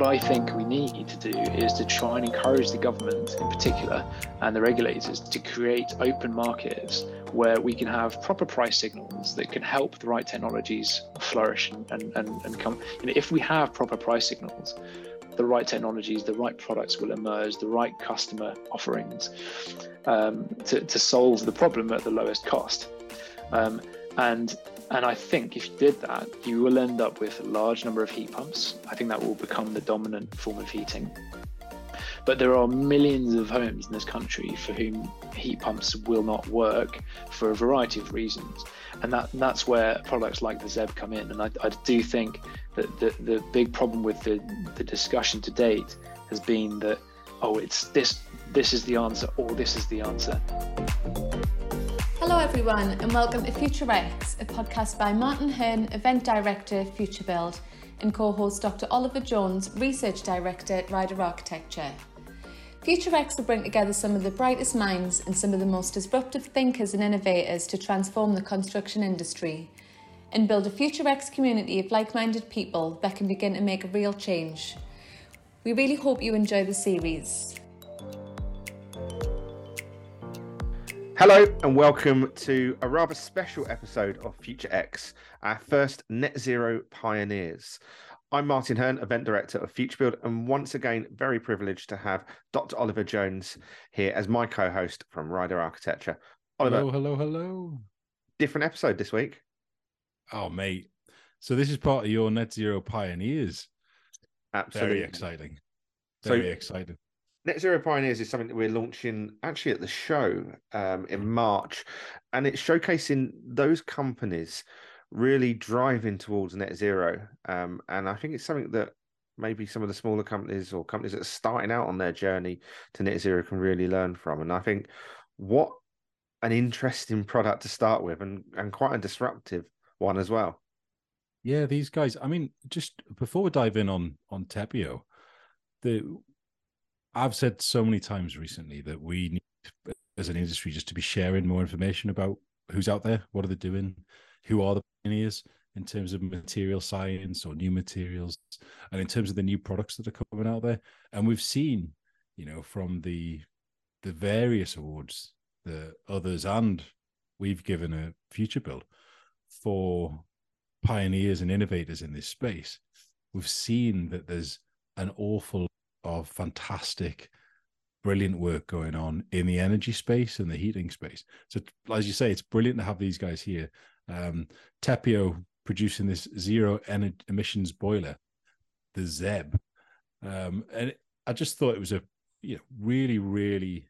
what I think we need to do is to try and encourage the government in particular and the regulators to create open markets where we can have proper price signals that can help the right technologies flourish and, and, and, come. You know, if we have proper price signals, the right technologies, the right products will emerge, the right customer offerings um, to, to solve the problem at the lowest cost. Um, and and I think if you did that, you will end up with a large number of heat pumps. I think that will become the dominant form of heating. But there are millions of homes in this country for whom heat pumps will not work for a variety of reasons. And that, that's where products like the ZEB come in. And I, I do think that the, the big problem with the, the discussion to date has been that, oh, it's this, this is the answer, or this is the answer. Hello, everyone, and welcome to Future X, a podcast by Martin Hearn, Event Director, Future Build, and co host Dr. Oliver Jones, Research Director at Ryder Architecture. Future X will bring together some of the brightest minds and some of the most disruptive thinkers and innovators to transform the construction industry and build a Future X community of like minded people that can begin to make a real change. We really hope you enjoy the series. Hello, and welcome to a rather special episode of Future X, our first net zero pioneers. I'm Martin Hearn, event director of Future Build, and once again, very privileged to have Dr. Oliver Jones here as my co host from Ryder Architecture. Oliver, hello, hello, hello. Different episode this week. Oh, mate. So, this is part of your net zero pioneers. Absolutely. Very exciting. Very So- exciting. Net Zero Pioneers is something that we're launching actually at the show um, in March, and it's showcasing those companies really driving towards net zero. Um, and I think it's something that maybe some of the smaller companies or companies that are starting out on their journey to net zero can really learn from. And I think what an interesting product to start with, and and quite a disruptive one as well. Yeah, these guys. I mean, just before we dive in on on Tepeo, the I've said so many times recently that we need, as an industry, just to be sharing more information about who's out there, what are they doing, who are the pioneers in terms of material science or new materials, and in terms of the new products that are coming out there. And we've seen, you know, from the the various awards, the others, and we've given a future build for pioneers and innovators in this space. We've seen that there's an awful of fantastic, brilliant work going on in the energy space and the heating space. So, as you say, it's brilliant to have these guys here. Um, Tepeo producing this zero ener- emissions boiler, the ZEB, um, and I just thought it was a you know really really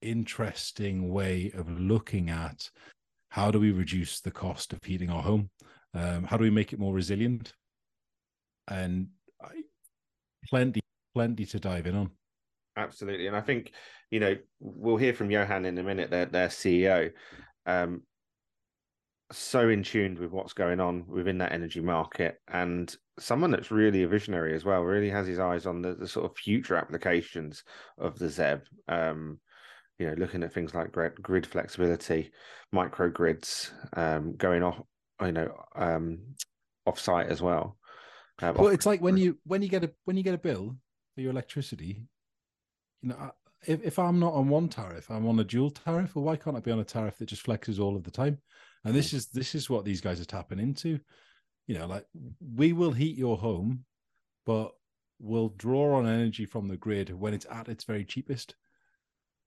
interesting way of looking at how do we reduce the cost of heating our home, um, how do we make it more resilient, and I, plenty plenty to dive in on. Absolutely, and I think you know we'll hear from Johan in a minute. Their their CEO, um, so in tuned with what's going on within that energy market, and someone that's really a visionary as well. Really has his eyes on the, the sort of future applications of the ZEB. Um, you know, looking at things like grid, grid flexibility, microgrids, um, going off, you know, um, offsite as well. Uh, Well, off- it's like when you when you get a when you get a bill for your electricity, you know, if if I'm not on one tariff, I'm on a dual tariff. Well, why can't I be on a tariff that just flexes all of the time? And this hmm. is this is what these guys are tapping into. You know, like we will heat your home, but we'll draw on energy from the grid when it's at its very cheapest.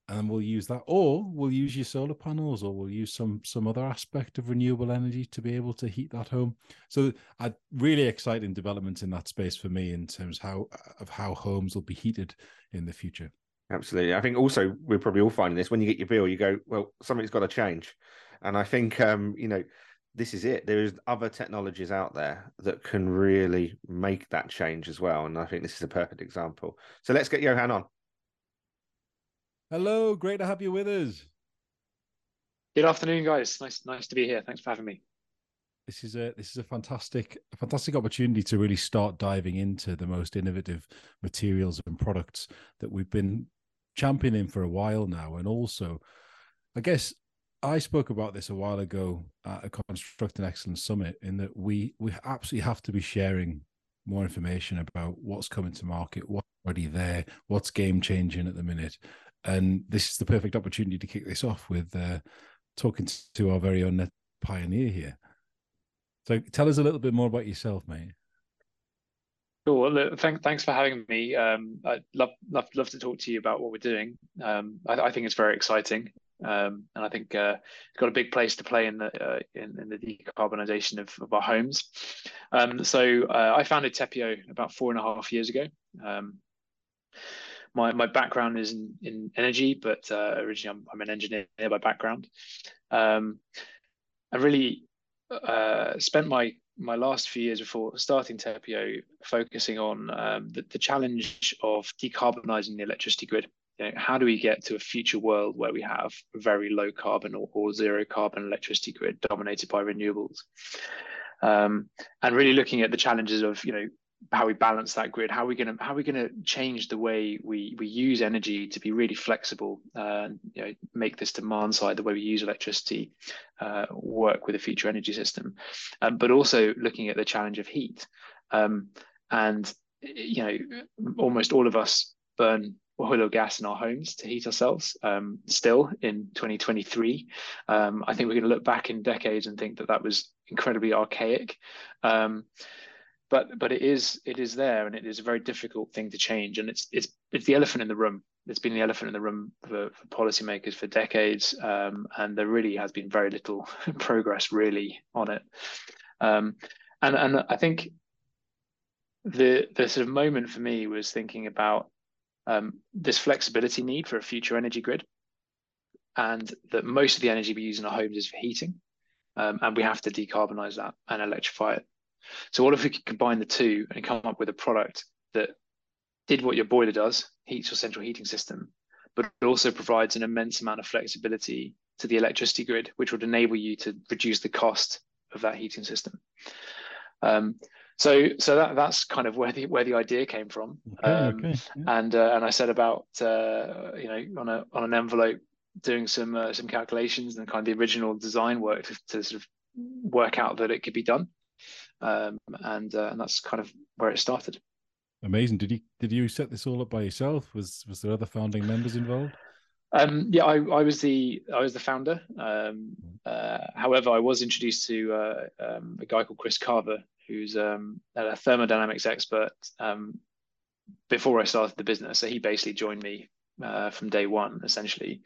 And we'll use that, or we'll use your solar panels, or we'll use some some other aspect of renewable energy to be able to heat that home. So, a really exciting development in that space for me in terms how of how homes will be heated in the future. Absolutely. I think also we're probably all finding this when you get your bill, you go, well, something's got to change. And I think, um, you know, this is it. There is other technologies out there that can really make that change as well. And I think this is a perfect example. So let's get Johan on. Hello, great to have you with us. Good afternoon, guys. Nice, nice to be here. Thanks for having me. This is a this is a fantastic fantastic opportunity to really start diving into the most innovative materials and products that we've been championing for a while now, and also, I guess I spoke about this a while ago at a Construct Constructing Excellence Summit in that we we absolutely have to be sharing more information about what's coming to market, what's already there, what's game changing at the minute. And this is the perfect opportunity to kick this off with uh, talking to our very own pioneer here. So tell us a little bit more about yourself, mate. Cool. Well, thank, thanks for having me. Um, I'd love, love, love to talk to you about what we're doing. Um, I, I, think it's very exciting, um, and I think uh, it's got a big place to play in the uh, in, in, the decarbonisation of, of, our homes. Um, so uh, I founded Tepeo about four and a half years ago. My my background is in, in energy, but uh, originally I'm, I'm, an engineer by background. Um, I really uh, spent my my last few years before starting Tepeo focusing on um, the, the, challenge of decarbonising the electricity grid. You know, how do we get to a future world where we have a very low carbon or, or zero carbon electricity grid dominated by renewables? Um, and really looking at the challenges of you know how we balance that grid how are we going to how are we going to change the way we we use energy to be really flexible uh, you know make this demand side the way we use electricity uh, work with a future energy system. Um, but also looking at the challenge of heat. Um, and you know almost all of us burn oil or gas in our homes to heat ourselves um, still in 2023 um, i think we're going to look back in decades and think that that was incredibly archaic. Um, but but it is it is there and it is a very difficult thing to change. And it's it's it's the elephant in the room. It's been the elephant in the room for, for policymakers for decades um, and there really has been very little progress really on it. Um, and and I think the the sort of moment for me was thinking about um, this flexibility need for a future energy grid and that most of the energy we use in our homes is for heating um, and we have to decarbonize that and electrify it so what if we could combine the two and come up with a product that did what your boiler does, heats your central heating system, but it also provides an immense amount of flexibility to the electricity grid, which would enable you to reduce the cost of that heating system. Um, so, so that that's kind of where the where the idea came from, okay, um, okay, yeah. and uh, and I said about uh, you know on a on an envelope doing some uh, some calculations and kind of the original design work to, to, sort of work out that it could be done um, and uh, and that's kind of where it started. Amazing. Did you did you set this all up by yourself? Was was there other founding members involved? Um, yeah, I, I was the I was the founder. Um, uh, however, I was introduced to uh, um, a guy called Chris Carver, who's um, a thermodynamics expert um, before I started the business. So he basically joined me uh, from day one, essentially.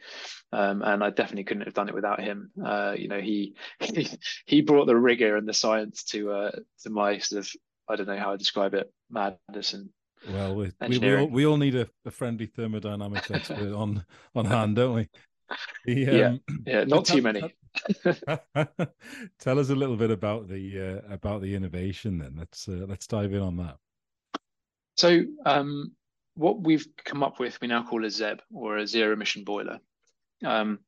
Um, and I definitely couldn't have done it without him. Uh, you know, he, he, he brought the rigor and the science to uh, to my sort of I don't know how I describe it madness and well, we, we, we, all, we all need a, a friendly thermodynamics expert on on hand, don't we? The, um, yeah, yeah, not too many. tell us a little bit about the uh, about the innovation. Then let's uh, let's dive in on that. So, um, what we've come up with, we now call a ZEB or a zero emission boiler. Um,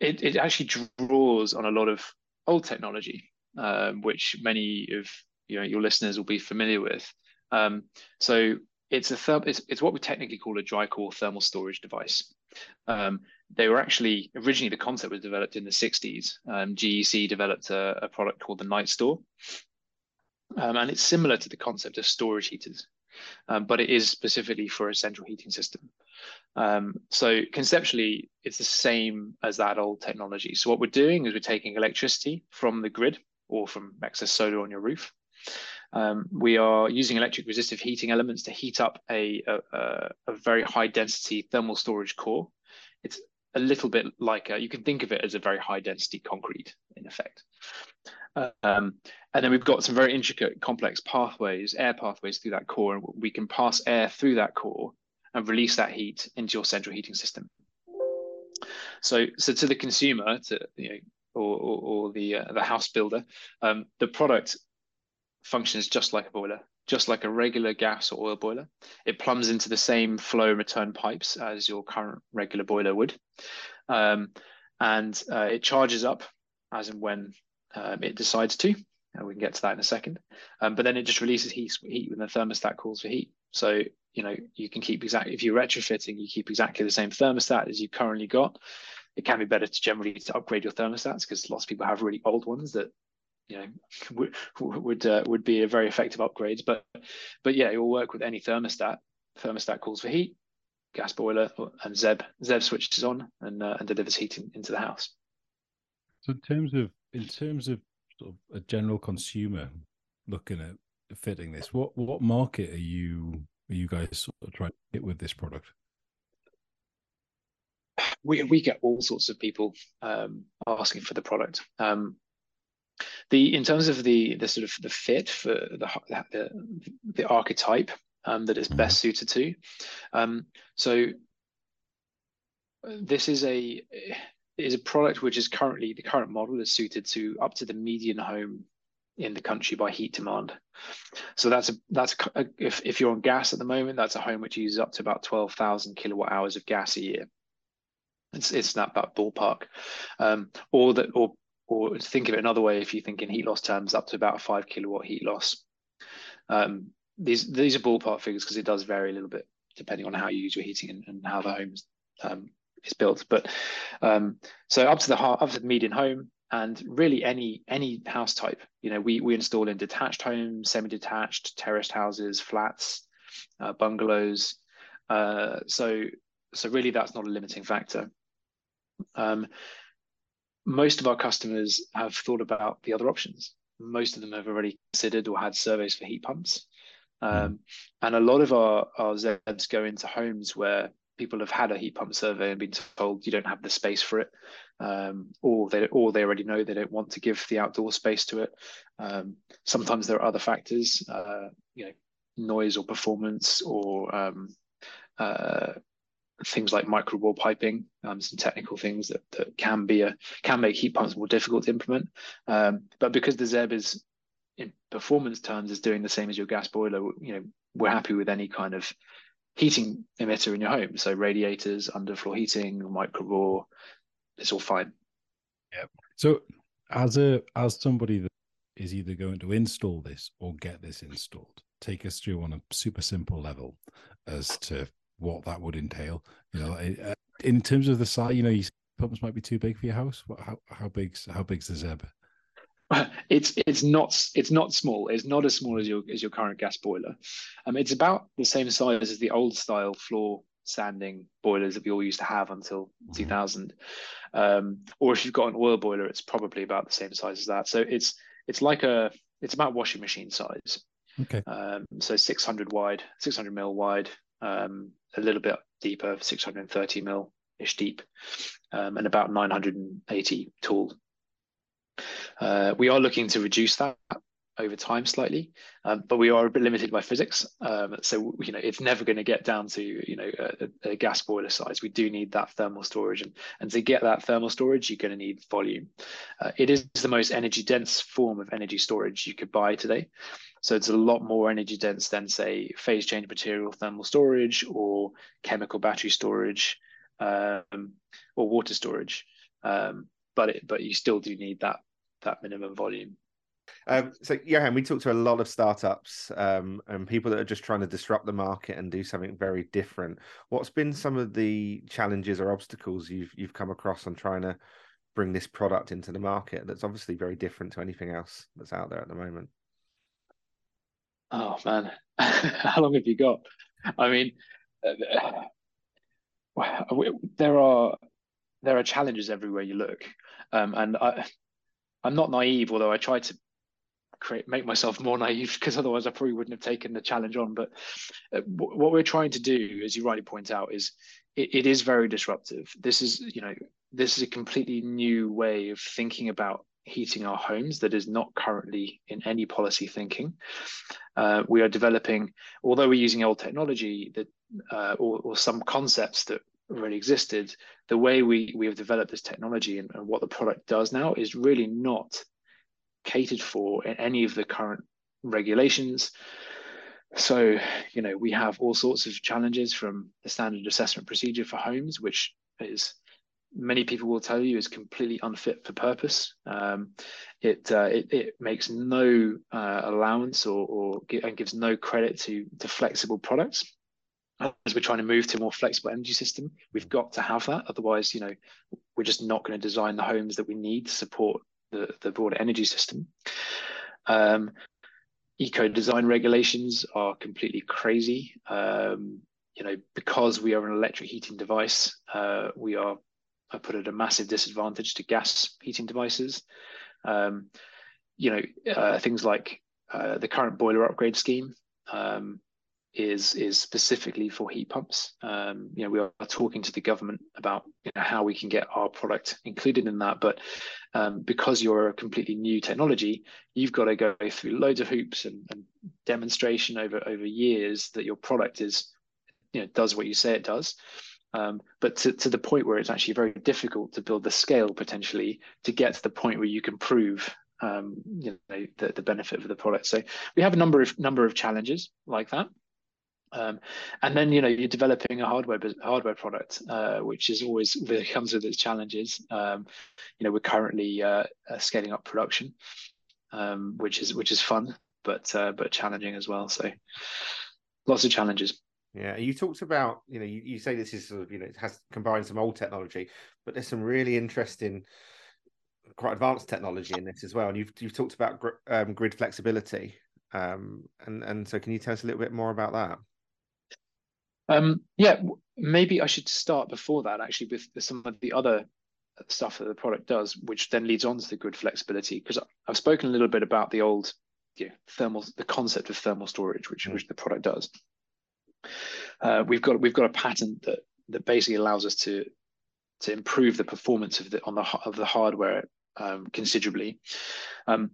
it, it actually draws on a lot of old technology, um, which many of you know your listeners will be familiar with. Um, so it's a therm- it's, it's what we technically call a dry core thermal storage device. Um, they were actually originally the concept was developed in the 60s. Um, GEC developed a, a, product called the NightStor, um, and it's similar to the concept of storage heaters um, but it is specifically for a central heating system. Um, so conceptually, it's the same as that old technology. So what we're doing is we're taking electricity from the grid or from excess solar on your roof. Um, we are using electric resistive heating elements to heat up a, a, a very high density thermal storage core. It's a little bit like a, you can think of it as a very high density concrete in effect. Um, and then we've got some very intricate, complex pathways, air pathways through that core, and we can pass air through that core and release that heat into your central heating system. So, so to the consumer, to you know, or, or, or the uh, the house builder, um, the product functions just like a boiler, just like a regular gas or oil boiler. It plumbs into the same flow return pipes as your current regular boiler would, um, and uh, it charges up as and when um, it decides to. And we can get to that in a second. Um, but then it just releases heat, heat when the thermostat calls for heat. So you know you can keep exactly if you're retrofitting, you keep exactly the same thermostat as you currently got. It can be better to generally to upgrade your thermostats because lots of people have really old ones that you know would would, uh, would be a very effective upgrade But but yeah, it will work with any thermostat. Thermostat calls for heat, gas boiler, and Zeb Zeb switches on and uh, and delivers heat in, into the house. So in terms of in terms of sort of a general consumer looking at fitting this, what what market are you are you guys sort of trying to hit with this product? We we get all sorts of people um, asking for the product. Um, the in terms of the the sort of the fit for the the, the archetype um, that is mm-hmm. best suited to. Um, so this is a is a product which is currently the current model is suited to up to the median home in the country by heat demand. So that's a that's a, if if you're on gas at the moment, that's a home which uses up to about twelve thousand kilowatt hours of gas a year. It's it's that that ballpark, um, or that or or think of it another way. If you think in heat loss terms, up to about a five kilowatt heat loss. Um, these these are ballpark figures because it does vary a little bit depending on how you use your heating and, and how the home um, is built. But um, so up to the up to the median home, and really any any house type you know we we install in detached homes semi-detached terraced houses flats uh, bungalows uh, so so really that's not a limiting factor um, most of our customers have thought about the other options. Most of them have already considered or had surveys for heat pumps. Um, and a lot of our our zebs go into homes where people have had a heat pump survey and been told you don't have the space for it, um, or they or they already know they don't want to give the outdoor space to it. Um, sometimes there are other factors, uh, you know, noise or performance or um, uh, things like micro bore piping, um, some technical things that, that can be a can make heat pumps more difficult to implement. Um, but because the Zeb is in performance terms is doing the same as your gas boiler, you know, we're happy with any kind of heating emitter in your home. So radiators, underfloor heating, micro bore, it's all fine. Yeah. So as a as somebody that is either going to install this or get this installed, take us through on a super simple level as to what that would entail. You know, uh, in terms of the size, you know, your pumps might be too big for your house. How how big's how big's the Zeb? it's it's not it's not small. It's not as small as your as your current gas boiler. Um, it's about the same size as the old style floor sanding boilers that we all used to have until mm-hmm. 2000. Um, or if you've got an oil boiler, it's probably about the same size as that. So it's it's like a it's about washing machine size. Okay. Um, so 600 wide, 600 mil wide, um, a little bit deeper, 630 mil ish deep, um, and about 980 tall. Uh, we are looking to reduce that over time slightly, um, but we are a bit limited by physics. Um, so you know it's never going to get down to you know a, a, gas boiler size. We do need that thermal storage, and and to get that thermal storage, you're going to need volume. Uh, it is the most energy dense form of energy storage you could buy today. So it's a lot more energy dense than say phase change material thermal storage or chemical battery storage um, or water storage. Um, but it, but you still do need that that minimum volume. Um, so Johan, we talked to a lot of startups um, and people that are just trying to disrupt the market and do something very different. What's been some of the challenges or obstacles you've you've come across on trying to bring this product into the market that's obviously very different to anything else that's out there at the moment? Oh man, how long have you got? I mean, uh, there are there are challenges everywhere you look, um, and I, I'm not naive, although I try to create make myself more naive because otherwise I probably wouldn't have taken the challenge on. But uh, w- what we're trying to do, as you rightly point out, is it, it is very disruptive. This is you know this is a completely new way of thinking about heating our homes that is not currently in any policy thinking. Uh, we are developing, although we're using old technology that uh, or, or, some concepts that already existed, the way we, we have developed this technology and, and what the product does now is really not catered for in any of the current regulations. So, you know, we have all sorts of challenges from the standard assessment procedure for homes, which is many people will tell you is completely unfit for purpose. Um, it, uh, it, it makes no uh, allowance or, or and gives no credit to to flexible products as we're trying to move to a more flexible energy system, we've got to have that. Otherwise, you know, we're just not going to design the homes that we need to support the the, broader energy system. Um, eco design regulations are completely crazy. Um, you know, because we are an electric heating device, uh, we are I put at a massive disadvantage to gas heating devices. Um, you know, uh, things like uh, the current boiler upgrade scheme um, is is specifically for heat pumps. Um, you know, we are talking to the government about you know, how we can get our product included in that. But um, because you're a completely new technology, you've got to go through loads of hoops and, and, demonstration over over years that your product is, you know, does what you say it does. Um, but to, to the point where it's actually very difficult to build the scale potentially to get to the point where you can prove um, you know the, the benefit of the product. So we have a number of number of challenges like that. Um, and then you know you're developing a hardware hardware product, uh, which is always comes with its challenges. Um, you know we're currently uh, uh, scaling up production, um, which is which is fun, but uh, but challenging as well. So lots of challenges. Yeah, you talked about you know you, you say this is sort of you know it has combined some old technology, but there's some really interesting, quite advanced technology in this as well. And you've you've talked about gr- um, grid flexibility, um, and and so can you tell us a little bit more about that? Um, yeah, maybe I should start before that actually with some of the other stuff that the product does, which then leads on to the grid flexibility. Because I've spoken a little bit about the old you know, thermal, the concept of thermal storage, which mm. which the product does. Uh, we've got we've got a patent that that basically allows us to to improve the performance of the on the of the hardware um, considerably. Um,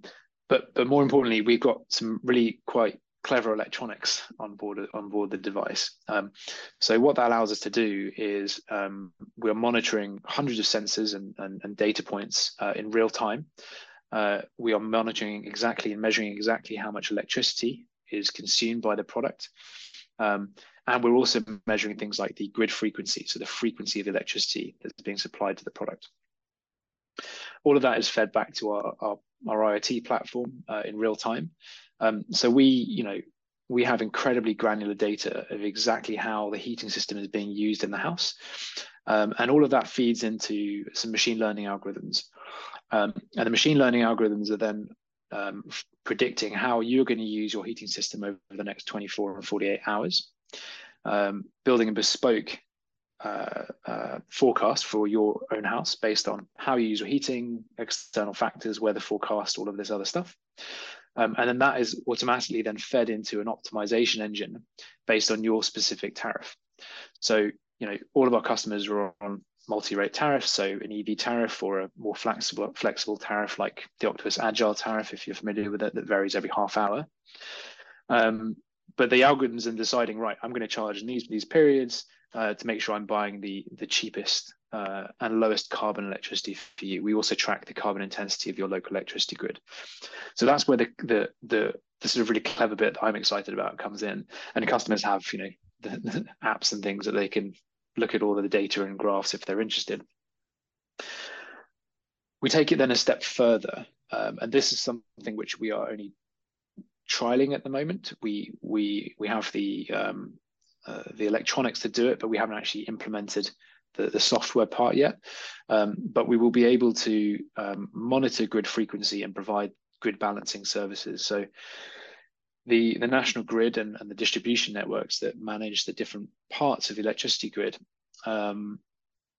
but but more importantly, we've got some really quite clever electronics on board on board the device. Um, so what that allows us to do is um, we're monitoring hundreds of sensors and, and, and data points uh, in real time. Uh, we are monitoring exactly and measuring exactly how much electricity is consumed by the product. Um, and we're also measuring things like the grid frequency, so the frequency of electricity that's being supplied to the product. All of that is fed back to our, our, our IoT platform uh, in real time. Um, so we, you know, we have incredibly granular data of exactly how the heating system is being used in the house. Um, and all of that feeds into some machine learning algorithms. Um, and the machine learning algorithms are then um, predicting how you're going to use your heating system over the next 24 and 48 hours, um, building a bespoke uh, uh, forecast for your own house based on how you use your heating, external factors, weather forecast, all of this other stuff. Um, and then that is automatically then fed into an optimization engine based on your specific tariff. So, you know, all of our customers are on multi-rate tariffs, so an EV tariff or a more flexible flexible tariff like the Octopus Agile tariff, if you're familiar with it, that varies every half hour. Um, but the algorithms in deciding, right, I'm going to charge in these these periods uh, to make sure I'm buying the the cheapest uh, and lowest carbon electricity for you. We also track the carbon intensity of your local electricity grid. So that's where the the the, the sort of really clever bit that I'm excited about comes in. And customers have you know the, the apps and things that they can look at all of the data and graphs if they're interested. We take it then a step further, um, and this is something which we are only trialing at the moment. We we we have the um, uh, the electronics to do it, but we haven't actually implemented the, the software part yet. Um, but we will be able to um, monitor grid frequency and provide grid balancing services. So the, the national grid and, and the distribution networks that manage the different parts of the electricity grid um,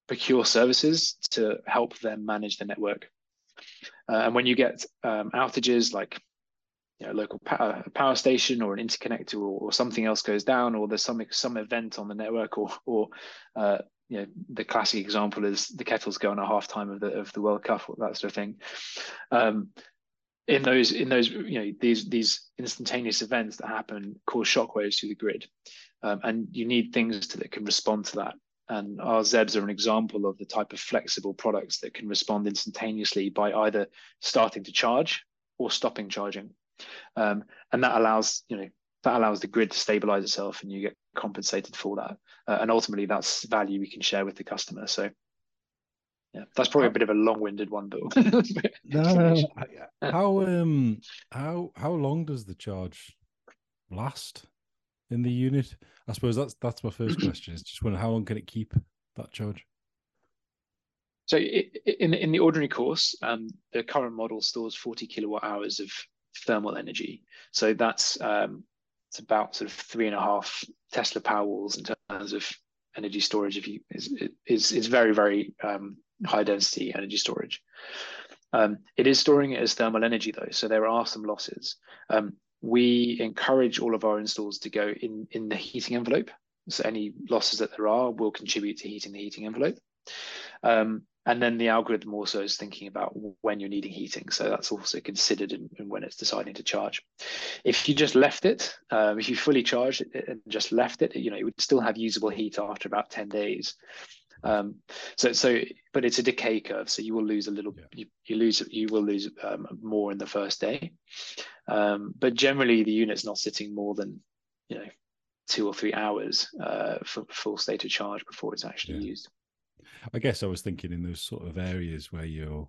procure services to help them manage the network. Uh, and when you get um, outages like you know, local power, power station or an interconnector or, or, something else goes down or there's some some event on the network or or uh, you know the classic example is the kettle's going at halftime of the of the World Cup or that sort of thing. Um, in those in those you know these these instantaneous events that happen cause shockwaves to the grid, um, and you need things to, that can respond to that. And our ZEBs are an example of the type of flexible products that can respond instantaneously by either starting to charge or stopping charging, um, and that allows you know that allows the grid to stabilize itself and you get compensated for that. Uh, and ultimately that's value we can share with the customer. So yeah that's probably a bit of a long-winded one but no, no, no. how um how how long does the charge last in the unit? I suppose that's that's my first question is just wondering how long can it keep that charge? So in in the ordinary course, um, the current model stores 40 kilowatt hours of thermal energy. So that's um, it's about sort of three and a half Tesla Powerwalls in terms of energy storage. If you is is is very very um, high density energy storage. Um, it is storing it as thermal energy though, so there are some losses. Um, we encourage all of our installs to go in in the heating envelope. So any losses that there are will contribute to heating the heating envelope. Um, and then the algorithm also is thinking about when you're needing heating. So that's also considered in, in when it's deciding to charge. If you just left it, um, if you fully charged it and just left it, you know, it would still have usable heat after about 10 days. Um, so, so, but it's a decay curve. So you will lose a little, yeah. you, you, lose, you will lose um, more in the first day. Um, but generally the unit's not sitting more than, you know, two or three hours uh, for full state of charge before it's actually yeah. used. I guess I was thinking in those sort of areas where you're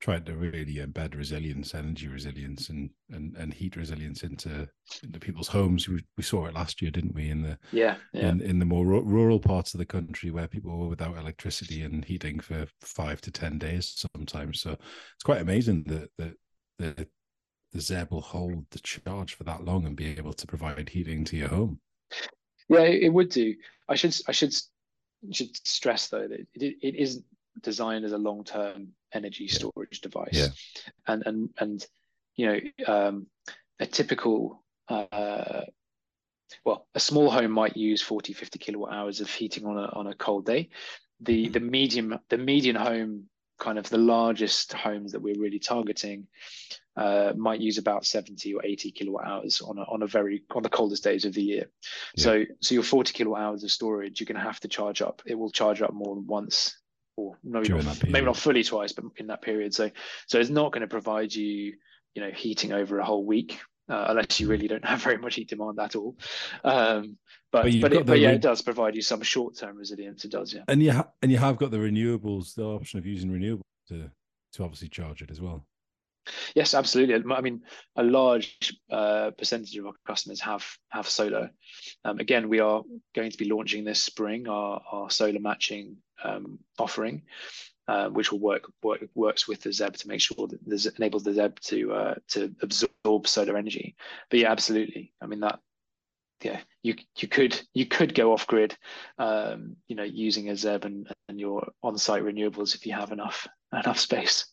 trying to really embed resilience, energy resilience, and and, and heat resilience into into people's homes. We, we saw it last year, didn't we? In the yeah, yeah. In, in the more rural parts of the country where people were without electricity and heating for five to ten days sometimes. So it's quite amazing that that the the ZEB will hold the charge for that long and be able to provide heating to your home. Yeah, it would do. I should I should should stress though that it, it isn't designed as a long-term energy storage device yeah. and and and you know um, a typical uh, well a small home might use 40 50 kilowatt hours of heating on a on a cold day the mm-hmm. the medium the median home kind of the largest homes that we're really targeting uh, might use about 70 or 80 kilowatt hours on a, on a very on the coldest days of the year. Yeah. So so your 40 kilowatt hours of storage, you're going to have to charge up. It will charge up more than once, or maybe not, maybe not fully twice, but in that period. So so it's not going to provide you you know heating over a whole week uh, unless you really don't have very much heat demand at all. Um, but but, but, it, but yeah, re- it does provide you some short term resilience. It does, yeah. And you ha- and you have got the renewables, the option of using renewables to to obviously charge it as well. Yes, absolutely. I mean, a large uh, percentage of our customers have have solar. Um, again, we are going to be launching this spring our, our solar matching um, offering, uh, which will work, work works with the ZEB to make sure that enables the ZEB to uh, to absorb solar energy. But yeah, absolutely. I mean that. Yeah, you you could you could go off grid, um, you know, using a ZEB and, and your on-site renewables if you have enough enough space.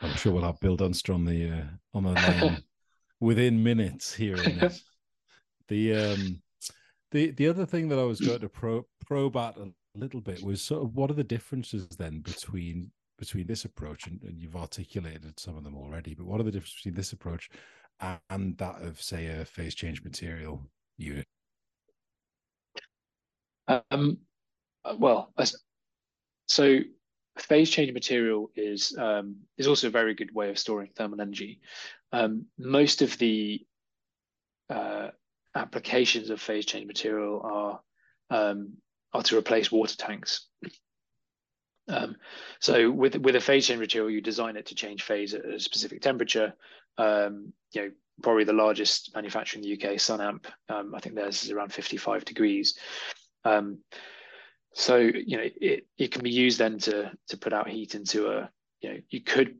I'm sure we'll have Bill Dunster on the uh, on the line within minutes here. The um the the other thing that I was going to pro, probe at a little bit was sort of what are the differences then between between this approach and, and you've articulated some of them already, but what are the differences between this approach and that of say a phase change material unit? Um, well, so phase change material is um, is also a very good way of storing thermal energy. Um, most of the uh, applications of phase change material are um, are to replace water tanks. Um, so with with a phase change material, you design it to change phase at a specific temperature. Um, you know, probably the largest manufacturer in the UK, Sunamp. Um, I think theirs is around 55 degrees. Um, so you know it, it can be used then to to put out heat into a you know you could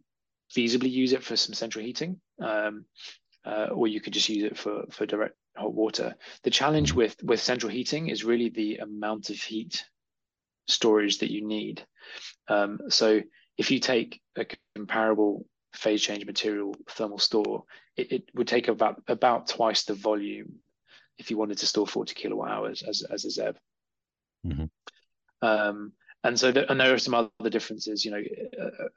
feasibly use it for some central heating um, uh, or you could just use it for for direct hot water the challenge with with central heating is really the amount of heat storage that you need um, so if you take a comparable phase change material thermal store it, it would take about about twice the volume if you wanted to store 40 kilowatt hours as, as a ZEB. Mm-hmm. Um, and so, and there are some other differences. You know, uh,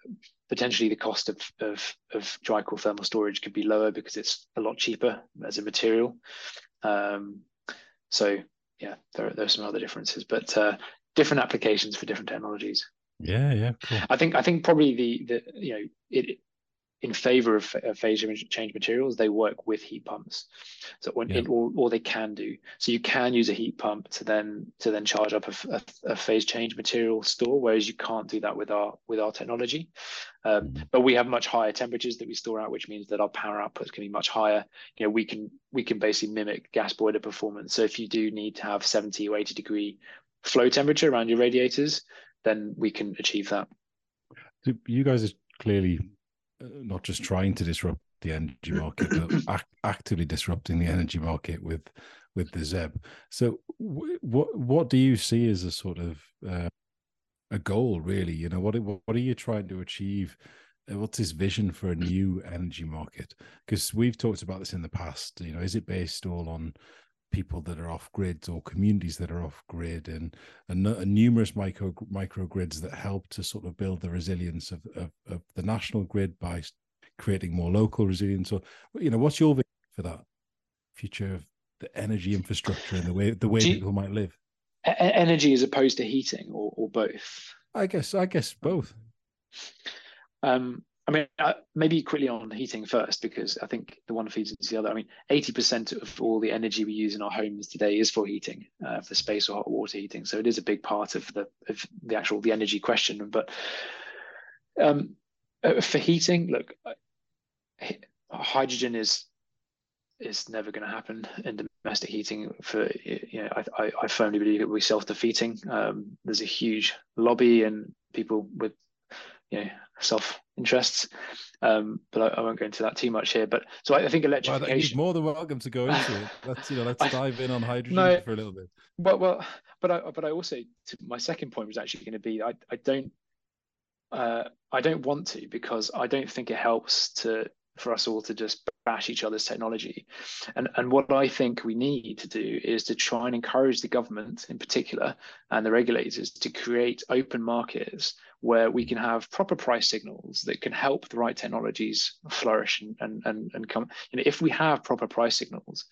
potentially the cost of, of of dry core thermal storage could be lower because it's a lot cheaper as a material. Um, so, yeah, there, there are some other differences, but uh, different applications for different technologies. Yeah, yeah, cool. I think I think probably the the you know it in favor of, of phase change materials, they work with heat pumps. So when yeah. it, or, or they can do. So you can use a heat pump to then to then charge up a, a, a phase change material store, whereas you can't do that with our with our technology. Um, mm-hmm. but we have much higher temperatures that we store out, which means that our power outputs can be much higher. You know, we can we can basically mimic gas boiler performance. So if you do need to have 70 or 80 degree flow temperature around your radiators, then we can achieve that. you guys are clearly not just trying to disrupt the energy market, but act, actively disrupting the energy market with with the ZEB. So, what what do you see as a sort of uh, a goal, really? You know, what what are you trying to achieve? Uh, what's this vision for a new energy market? Because we've talked about this in the past. You know, is it based all on people that are off grids or communities that are off grid and, and, and numerous micro microgrids that help to sort of build the resilience of, of, of, the national grid by creating more local resilience. Or you know what's your vision for that? Future of the energy infrastructure and the way the way you, people might live? Energy as opposed to heating or, or both? I guess i guess both. Um I mean, uh, maybe quickly on heating first, because I think the one feeds into the other. I mean, 80% of all the energy we use in our homes today is for heating, uh, for space or hot water heating. So it is a big part of the of the actual the energy question. But um, uh, for heating, look, uh, hydrogen is is never going to happen in domestic heating. For you know, I, I, I firmly believe it will be self defeating. Um, there's a huge lobby and people with you know self interests. Um, but I, I, won't go into that too much here. But so I, I think electrification. Well, more than welcome to go into it. Let's you know, let's dive in on hydrogen no, for a little bit. Well, well, but I, but I also my second point was actually going to be I, I don't uh, I don't want to because I don't think it helps to for us all to just bash each other's technology. And, and what I think we need to do is to try and encourage the government in particular and the regulators to create open markets where we can have proper price signals that can help the right technologies flourish and, and, and, and come. You know, if we have proper price signals,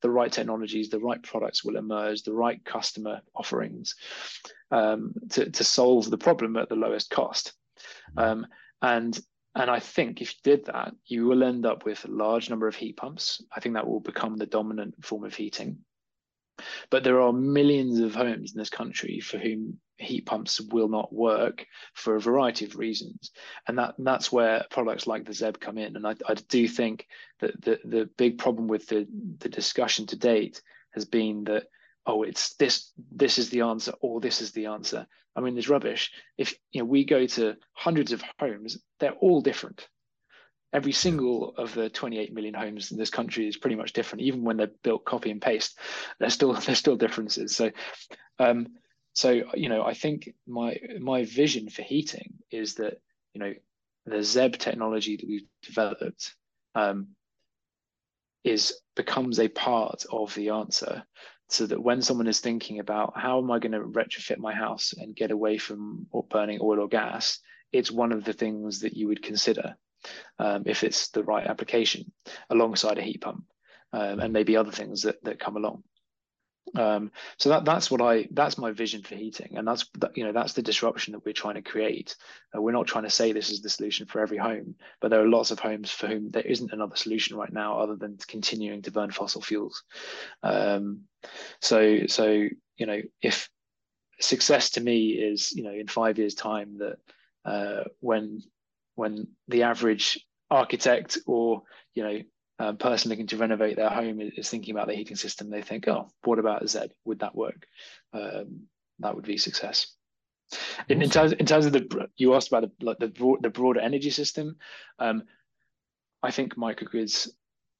the right technologies, the right products will emerge, the right customer offerings um, to, to solve the problem at the lowest cost. Um, and and I think if you did that, you will end up with a large number of heat pumps. I think that will become the dominant form of heating. But there are millions of homes in this country for whom heat pumps will not work for a variety of reasons. And that that's where products like the ZEB come in. And I, I do think that the, the big problem with the, the discussion to date has been that oh it's this this is the answer or this is the answer. I mean there's rubbish. If you know we go to hundreds of homes they're all different. Every single of the 28 million homes in this country is pretty much different. Even when they're built copy and paste there's still there's still differences. So um so you know i think my my vision for heating is that you know the zeb technology that we've developed um, is becomes a part of the answer so that when someone is thinking about how am I going to retrofit my house and get away from burning oil or gas, it's one of the things that you would consider um, if it's the right application alongside a heat pump um, and maybe other things that, that come along. Um, so that that's what I that's my vision for heating, and that's you know that's the disruption that we're trying to create. Uh, we're not trying to say this is the solution for every home, but there are lots of homes for whom there isn't another solution right now other than continuing to burn fossil fuels. Um, so so you know if success to me is you know in five years time that uh, when when the average architect or you know um, person looking to renovate their home is, thinking about the heating system, they think, oh, what about Z? Would that work? Um, that would be success. In, in, terms, in terms of the, you asked about the, like the, broad, the broader energy system. Um, I think microgrids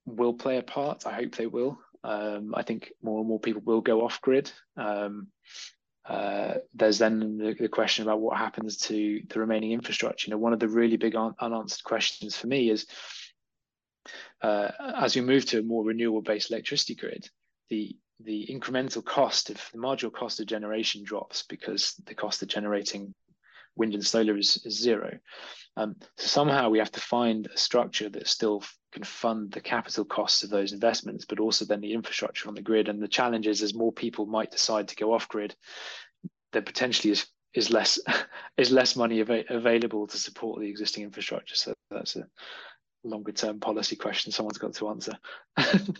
will play a part. I hope they will. Um, I think more and more people will go off grid. Um, uh, there's then the, the, question about what happens to the remaining infrastructure. You know, one of the really big un- unanswered questions for me is uh, as we move to a more renewable-based electricity grid, the the incremental cost of the marginal cost of generation drops because the cost of generating wind and solar is, is zero. Um, so somehow we have to find a structure that still can fund the capital costs of those investments, but also then the infrastructure on the grid. And the challenge is as more people might decide to go off grid, there potentially is is less is less money av- available to support the existing infrastructure. So that's a longer term policy question someone's got to answer.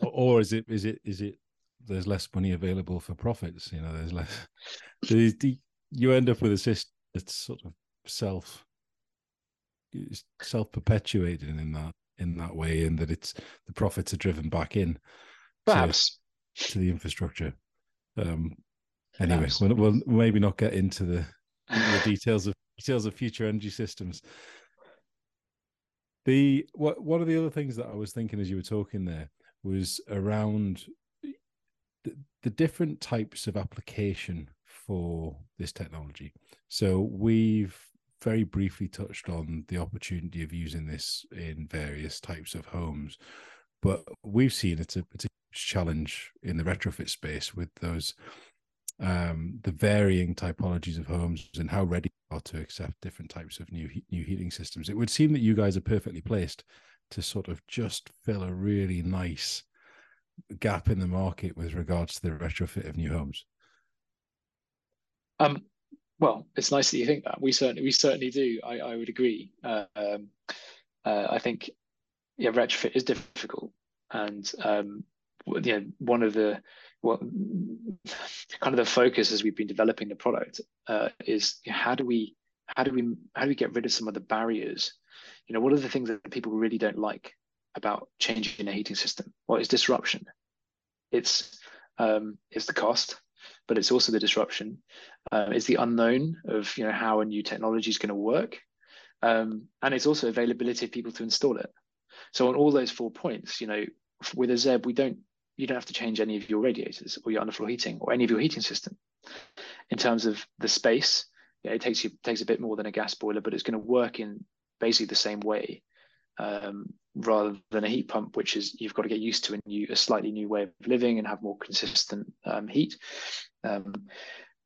or is it is it is it there's less money available for profits? You know, there's less. the, the, you end up with a system that's sort of self self perpetuating in that in that way, in that it's the profits are driven back in, perhaps to, to the infrastructure. Um, anyway, we'll, we'll, maybe not get into the, the details of details of future energy systems. The what one of the other things that I was thinking as you were talking there was around the, the different types of application for this technology. So we've very briefly touched on the opportunity of using this in various types of homes, but we've seen it's a, it's a challenge in the retrofit space with those um, the varying typologies of homes and how ready to accept different types of new new heating systems. It would seem that you guys are perfectly placed to sort of just fill a really nice gap in the market with regards to the retrofit of new homes. Um, well, it's nice that you think that. We certainly we certainly do. I, I would agree. Uh, um, uh, I think yeah, retrofit is difficult, and um, you know, one of the what kind of the focus as we've been developing the product uh, is how do we how do we how do we get rid of some of the barriers? You know, what are the things that people really don't like about changing a heating system? well it's disruption? It's um, it's the cost, but it's also the disruption. Uh, it's the unknown of you know how a new technology is going to work, um, and it's also availability of people to install it. So on all those four points, you know, with a ZEB, we don't you don't have to change any of your radiators or your underfloor heating or any of your heating system. In terms of the space, yeah, it takes you takes a bit more than a gas boiler, but it's going to work in basically the same way, um, rather than a heat pump, which is you've got to get used to a new, a slightly new way of living and have more consistent um, heat. Um,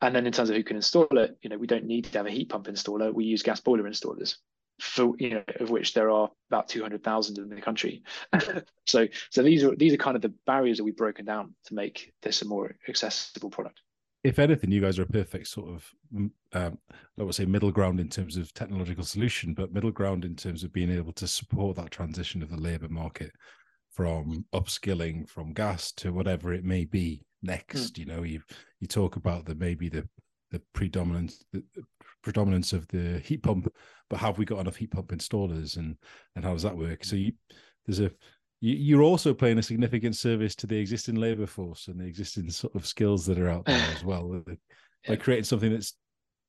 and then in terms of who can install it, you know, we don't need to have a heat pump installer. We use gas boiler installers for you know of which there are about 200,000 in the country. so so these are these are kind of the barriers that we've broken down to make this a more accessible product. If anything, you guys are a perfect sort of um, I would say middle ground in terms of technological solution, but middle ground in terms of being able to support that transition of the labour market from upskilling from gas to whatever it may be next. Mm. You know, you you talk about the maybe the the predominant the predominance of the heat pump, but have we got enough heat pump installers and and how does that work? So you, there's a you, are also playing a significant service to the existing labor force and the existing sort of skills that are out there as well by creating something that's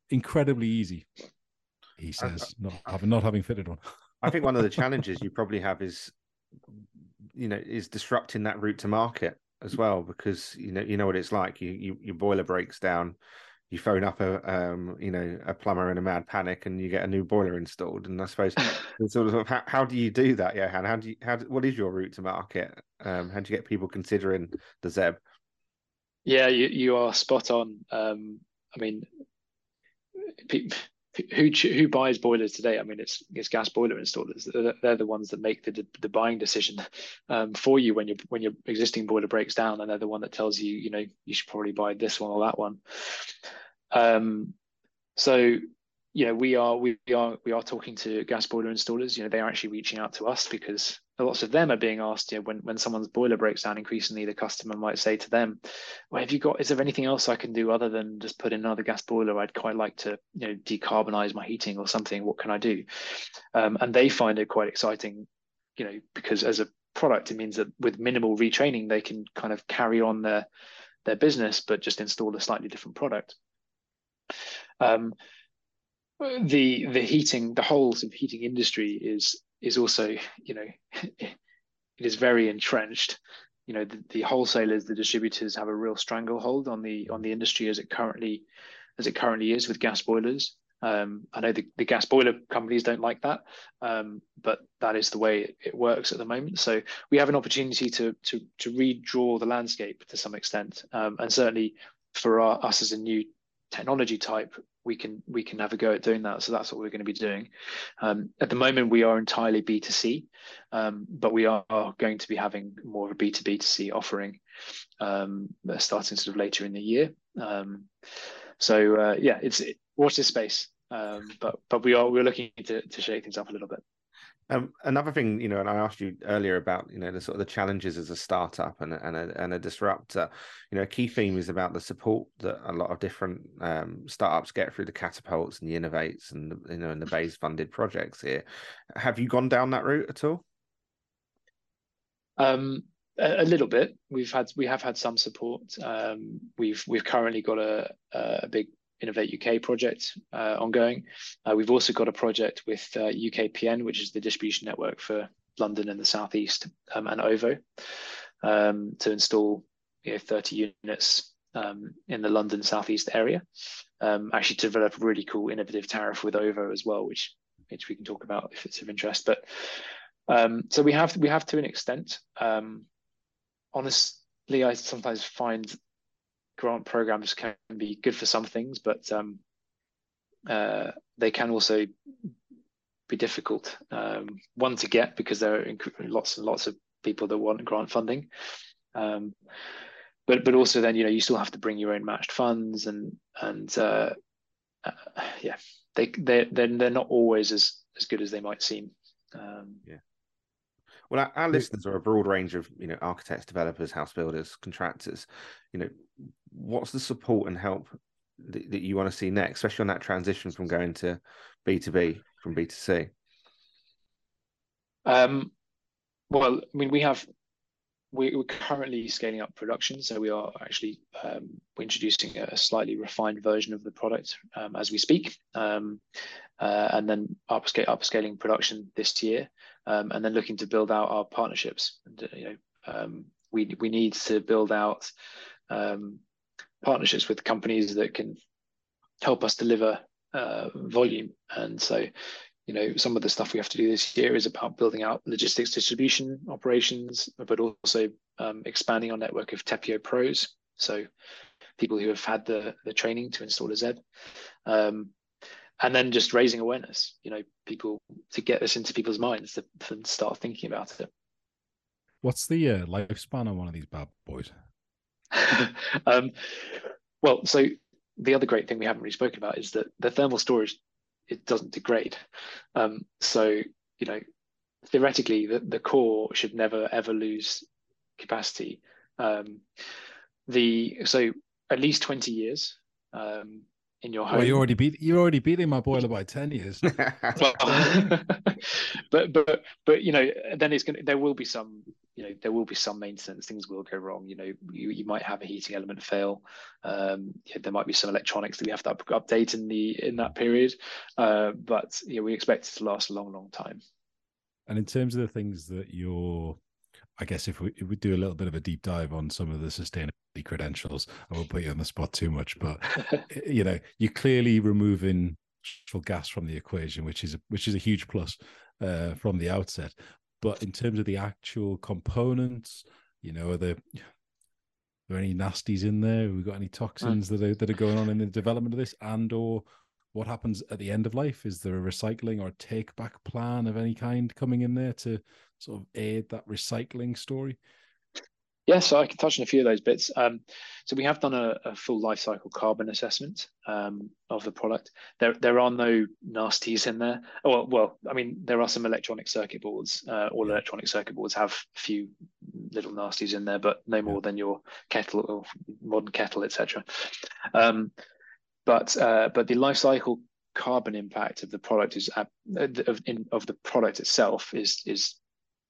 incredibly easy. He says, not having not having fitted one. I think one of the challenges you probably have is, you know, is disrupting that route to market as well because you know you know what it's like. You, you your boiler breaks down you phone up a um, you know a plumber in a mad panic and you get a new boiler installed. And i suppose sort of how, how do you do that johan? How do you how what is your route to market? Um, how do you get people considering the zeb? Yeah you, you are spot on. Um, i mean who who buys boilers today? I mean, it's it's gas boiler installers. They're, the ones that make the the buying decision um, for you when your when your existing boiler breaks down, and they're the one that tells you, you know, you should probably buy this one or that one. Um, so you know, we are we are we are talking to gas boiler installers. You know, they are actually reaching out to us because lots of them are being asked, you know, when, when someone's boiler breaks down, increasingly the customer might say to them, well, have you got, is there anything else I can do other than just put in another gas boiler? I'd quite like to, you know, decarbonize my heating or something. What can I do? Um, and they find it quite exciting, you know, because as a product, it means that with minimal retraining, they can kind of carry on their, their business, but just install a slightly different product. Um, the the heating the whole sort of heating industry is is also, you know, it is very entrenched. You know, the, the wholesalers, the distributors have a real stranglehold on the on the industry as it currently as it currently is with gas boilers. Um, I know the, the gas boiler companies don't like that, um, but that is the way it, works at the moment. So we have an opportunity to to to redraw the landscape to some extent, um, and certainly for our, us as a new technology type, we can we can have a go at doing that. So that's what we're going to be doing. Um, at the moment, we are entirely B2C, um, but we are going to be having more of a B2B to C offering um, starting sort of later in the year. Um, so uh, yeah, it's it, watch this space. Um, but but we are we're looking to to shake things up a little bit. Um, another thing, you know, and I asked you earlier about, you know, the sort of the challenges as a startup and, and, a, and a disruptor. You know, a key theme is about the support that a lot of different um, startups get through the catapults and the innovates and the, you know and the BEIS funded projects here. Have you gone down that route at all? Um, a, a, little bit. We've had we have had some support. Um, we've we've currently got a a big Innovate UK project uh, ongoing. Uh, we've also got a project with UKPN, uh, which is the distribution network for London and the southeast, um, and OVO um, to install you know, 30 units um, in the London southeast area. Um, actually, to develop a really cool innovative tariff with OVO as well, which which we can talk about if it's of interest. But um, so we have we have to an extent. Um, honestly, I sometimes find grant programs can be good for some things, but um, uh, they can also be difficult. Um, one to get because there are lots and lots of people that want grant funding. Um, but but also then you know you still have to bring your own matched funds and and uh, uh, yeah they they they're, they're not always as as good as they might seem. Um, yeah. Well, our, our, listeners are a broad range of you know architects, developers, house builders, contractors. You know, what's the support and help that, that you want to see next, especially on that transition from going to B two B from B two C? Um, well, I mean, we have we, are currently scaling up production, so we are actually um, introducing a slightly refined version of the product um, as we speak, um, uh, and then upscale, upscaling production this year, um, and then looking to build out our partnerships. And, uh, you know, um, we we need to build out um, partnerships with companies that can help us deliver uh, volume, and so you know some of the stuff we have to do this year is about building out logistics distribution operations but also um, expanding our network of Tepeo pros. So people who have had the, the training to install a zeb um, and then just raising awareness you know people to get this into people's minds to, to start thinking about it. What's the uh, lifespan on one of these bad boys? Um, well so the other great thing we haven't really spoken about is that the thermal storage it doesn't degrade. Um, so you know, theoretically, the, the core should never ever lose capacity. Um, the so at least twenty years um, in your home. Well, you already beat you already beating my boiler by ten years. but but but you know, then it's gonna there will be some you know there will be some maintenance things will go wrong you know you, you might have a heating element fail um, yeah, there might be some electronics that we have to up, update in the in that period uh, but yeah we expect it to last a long long time and in terms of the things that you're I guess if we, if we do a little bit of a deep dive on some of the sustainability credentials, I won't put you on the spot too much, but you know, you're clearly removing gas from the equation, which is a, which is a huge plus uh, from the outset. But in terms of the actual components, you know, are there, are there any nasties in there? Have we got any mm. toxins that are that are going on in the development of this, and or what happens at the end of life? Is there a recycling or take back plan of any kind coming in there to sort of aid that recycling story? Yeah, so I can touch on a few of those bits. Um, so we have done a, a, full life cycle carbon assessment um, of the product. There, there are no nasties in there. Oh, well, well, I mean, there are some electronic circuit boards. Uh, all electronic circuit boards have a few little nasties in there, but no more than your kettle or modern kettle, etc. Um, but uh, but the life cycle carbon impact of the product is uh, of, in, of the product itself is is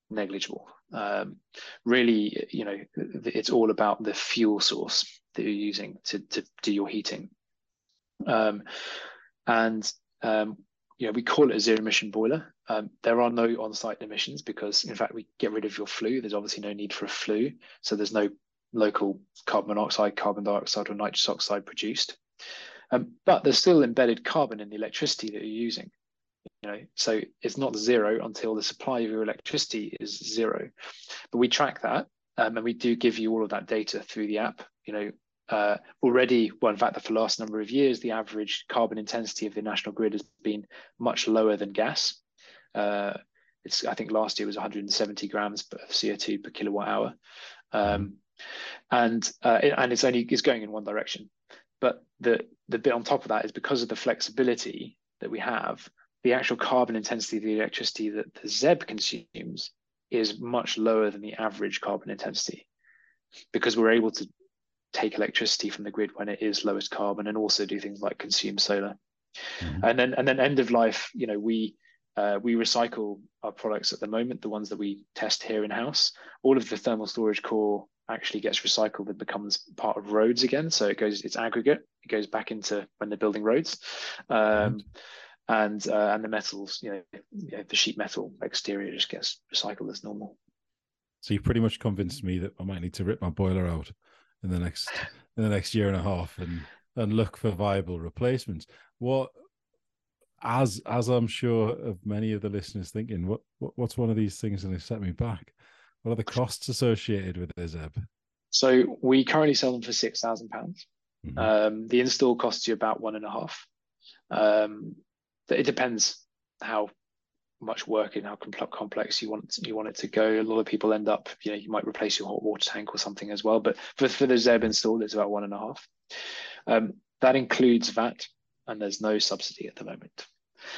negligible. Um, really, you know, it's all about the fuel source that you're using to, to do your heating. Um, and, um, you know, we call it a zero emission boiler. Um, there are no on-site emissions because, in fact, we get rid of your flue. There's obviously no need for a flue. So there's no local carbon monoxide, carbon dioxide, or nitrous oxide produced. Um, but there's still embedded carbon in the electricity that you're using you know so it's not zero until the supply of your electricity is zero. But we track that um, and we do give you all of that data through the app you know uh, already well in fact for the last number of years the average carbon intensity of the national grid has been much lower than gas. Uh, it's i think last year was 170 grams of co2 per kilowatt hour. Um, and uh, it, and it's only it's going in one direction. But the the bit on top of that is because of the flexibility that we have the actual carbon intensity of the electricity that the ZEB consumes is much lower than the average carbon intensity because we're able to take electricity from the grid when it is lowest carbon and also do things like consume solar. Mm-hmm. And then and then end of life, you know, we uh, we recycle our products at the moment, the ones that we test here in house. All of the thermal storage core actually gets recycled and becomes part of roads again. So it goes, it's aggregate. It goes back into when they're building roads, um. And uh, and the metals, you know, you know, the sheet metal exterior just gets recycled as normal. So you've pretty much convinced me that I might need to rip my boiler out in the next in the next year and a half and and look for viable replacements. What as as I'm sure of many of the listeners thinking, what, what what's one of these things that set me back? What are the costs associated with this, ZEB? So we currently sell them for six thousand pounds. Mm-hmm. Um, the install costs you about one and a half. Um, it depends how much work and how complex you want you want it to go. A lot of people end up, you know, you might replace your hot water tank or something as well. But for for the Zeb installed, it's about one and a half. Um, that includes VAT, and there's no subsidy at the moment.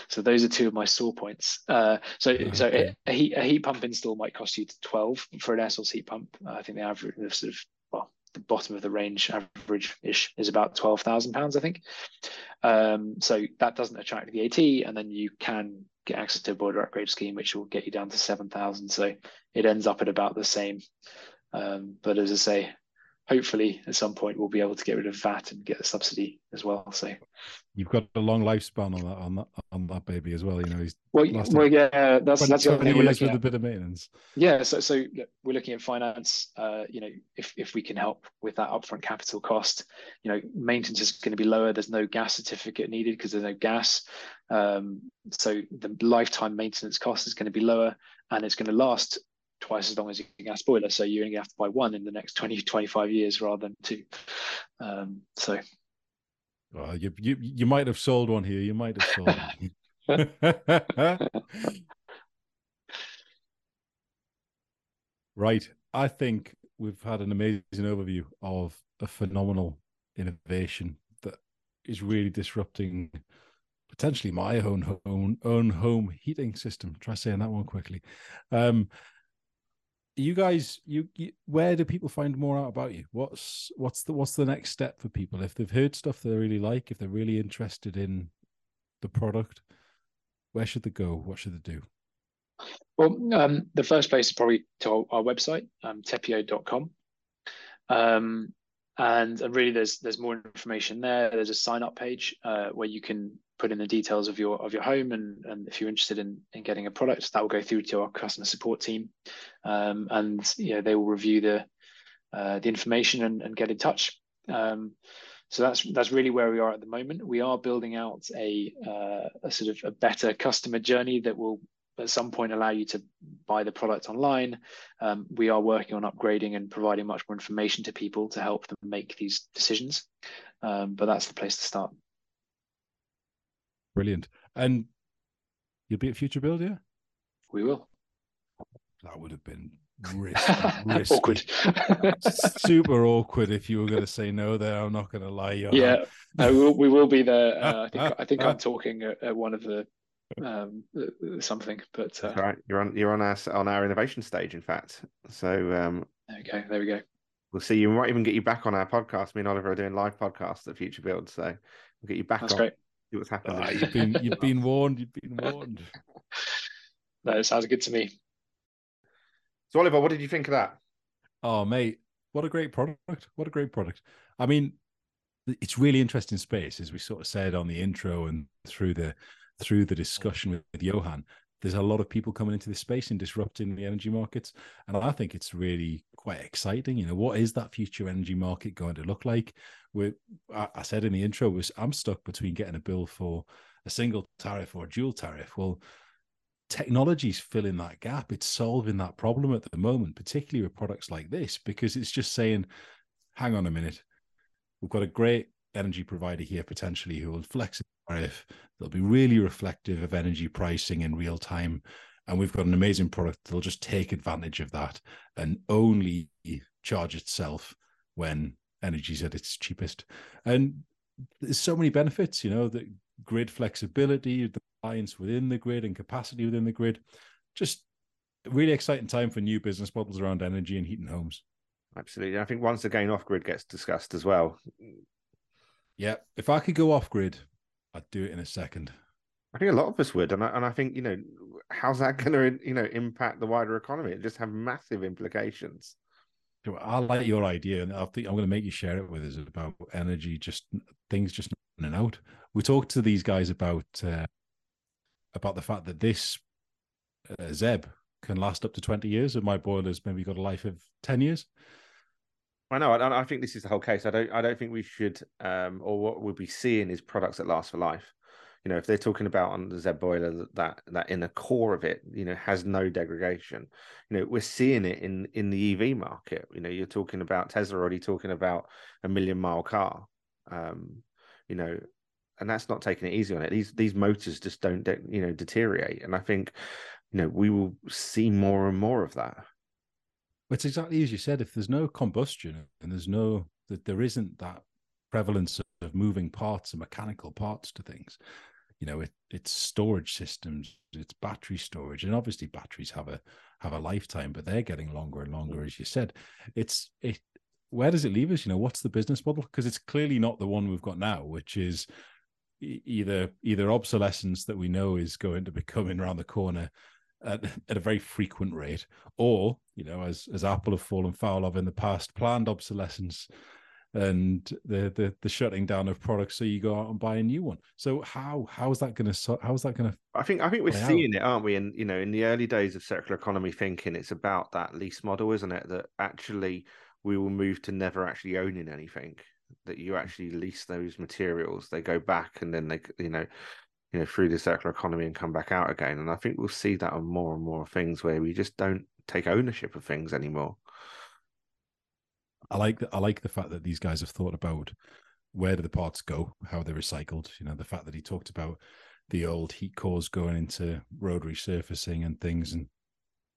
So those are two of my sore points. Uh, so okay. so a, a, heat a heat pump install might cost you twelve for an air source heat pump. Uh, I think the average sort of the bottom of the range average ish is about twelve thousand pounds. I think. Um, so that doesn't attract the VAT, and then you can get access to a boiler upgrade scheme, which will get you down to seven thousand. So it ends up at about the same. Um, but as I say, hopefully at some point we'll be able to get rid of VAT and get a subsidy as well. So you've got a long lifespan on that on that on that baby as well. You know, he's well, well yeah, that's 20, that's the other years with a bit of maintenance. Yeah, so so we're looking at finance. Uh, you know, if if we can help with that upfront capital cost, you know, maintenance is going to be lower. There's no gas certificate needed because there's no gas. Um, so the lifetime maintenance cost is going to be lower, and it's going to last twice as long as you your gas boiler. So you only have to buy one in the next 20, 25 years rather than two. Um, so. Well, you, you you might have sold one here. You might have sold one. right. I think we've had an amazing overview of a phenomenal innovation that is really disrupting potentially my own home own home heating system. Try saying that one quickly. Um, you guys you, you, where do people find more out about you? What's what's the what's the next step for people? If they've heard stuff they really like if they're really interested in the product where should they go? What should they do? Well um, the first place is probably to our, website um, tepeo.com um, and, and really there's there's more information there. There's a sign up page uh, where you can put in the details of your of your home and and if you're interested in in getting a product that will go through to our customer support team. Um, and you know they will review the uh, the information and, and get in touch. Um, so that's that's really where we are at the moment. We are building out a uh, a sort of a better customer journey that will at some point allow you to buy the product online. Um, we are working on upgrading and providing much more information to people to help them make these decisions. Um, but that's the place to start Brilliant. And you'll be at Future Build, yeah? We will. That would have been risky, risky. awkward. Super awkward if you were going to say no there. I'm not going to lie. You're yeah, no, we, will, we will be there. Uh, I think I think I'm talking at, at one of the um something but uh, right you're on you're on our on our innovation stage in fact so um there we go there we go we'll see you we might even get you back on our podcast me and oliver are doing live podcasts at future build so we'll get you back that's on. great see what's happening. Uh, you've been you've been warned. You've been warned. no, it sounds good to me. So Oliver, what did you think of that? Oh, mate, what a great product! What a great product. I mean, it's really interesting space, as we sort of said on the intro and through the through the discussion with, with Johan there's a lot of people coming into this space and disrupting the energy markets. And i think it's really quite exciting. You know what is that future energy market going to look like? We i said in the intro was i'm stuck between getting a bill for a single tariff or a dual tariff. Well technology's filling that gap. It's solving that problem at the moment particularly with products like this because it's just saying hang on a minute. We've got a great energy provider here potentially who will flex tariff they'll be really reflective of energy pricing in real time. And we've got an amazing product that'll just take advantage of that and only charge itself when energy's at its cheapest. And there's so many benefits you know the grid flexibility the clients within the grid and capacity within the grid. Just really exciting time for new business models around energy and heating homes. Absolutely. I think once again off grid gets discussed as well. Yeah, if I could go off grid, I'd do it in a second. I think a lot of us would, and I, and I think you know, how's that going to you know impact the wider economy? It just have massive implications. I like your idea, and I think I'm going to make you share it with us about energy, just things just running out. We talked to these guys about uh, about the fact that this uh, Zeb can last up to 20 years, and my boiler's maybe got a life of 10 years. I know. I, I think this is the whole case. I don't. I don't think we should, um, or what we'll be seeing is products that last for life. You know, if they're talking about on the Zeb boiler that that in the core of it, you know, has no degradation. You know, we're seeing it in in the EV market. You know, you're talking about Tesla already talking about a million mile car. Um, you know, and that's not taking it easy on it. These these motors just don't, de- you know, deteriorate. And I think, you know, we will see more and more of that. It's exactly as you said. If there's no combustion and there's no that there isn't that prevalence of moving parts and mechanical parts to things, you know, it, it's storage systems, it's battery storage, and obviously batteries have a have a lifetime, but they're getting longer and longer, as you said. It's it. Where does it leave us? You know, what's the business model? Because it's clearly not the one we've got now, which is either either obsolescence that we know is going to be coming around the corner at, at a very frequent rate, or you know, as as Apple have fallen foul of in the past, planned obsolescence and the the the shutting down of products, so you go out and buy a new one. So how how is that going to how is that going to? I think I think we're seeing out? it, aren't we? And you know, in the early days of circular economy thinking, it's about that lease model, isn't it? That actually we will move to never actually owning anything that you actually lease those materials they go back and then they you know you know through the circular economy and come back out again. And i think we'll see that on more and more things where we just don't take ownership of things anymore. I like the, i like the fact that these guys have thought about where do the parts go how they're recycled you know the fact that he talked about the old heat cores going into road resurfacing and things. And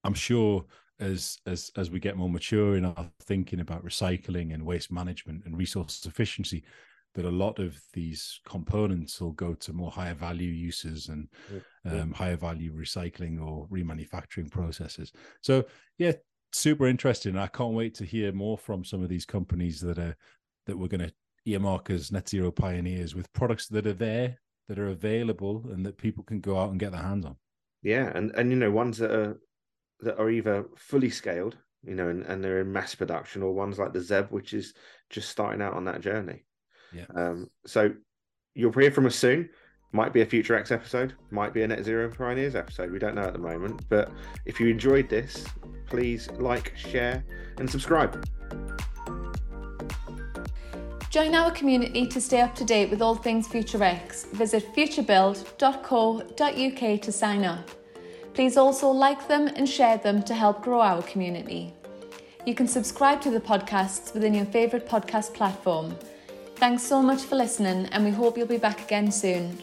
i'm sure as as as we get more mature in our thinking about recycling and waste management and resource efficiency that a lot of these components will go to more higher value uses and um, higher value recycling or remanufacturing processes. So yeah, super interesting. I can't wait to hear more from some of these companies that are that we're going to earmark as net zero pioneers with products that are there, that are available, and that people can go out and get their hands on. Yeah, and and you know ones that are that are either fully scaled, you know, and, and they're in mass production, or ones like the Zeb, which is just starting out on that journey. Yeah. Um, so you'll hear from us soon. Might be a future X episode, might be a Net Zero Pioneers episode. We don't know at the moment. But if you enjoyed this, please like, share, and subscribe. Join our community to stay up to date with all things Future X. Visit futurebuild.co.uk to sign up. Please also like them and share them to help grow our community. You can subscribe to the podcasts within your favourite podcast platform. Thanks so much for listening, and we hope you'll be back again soon.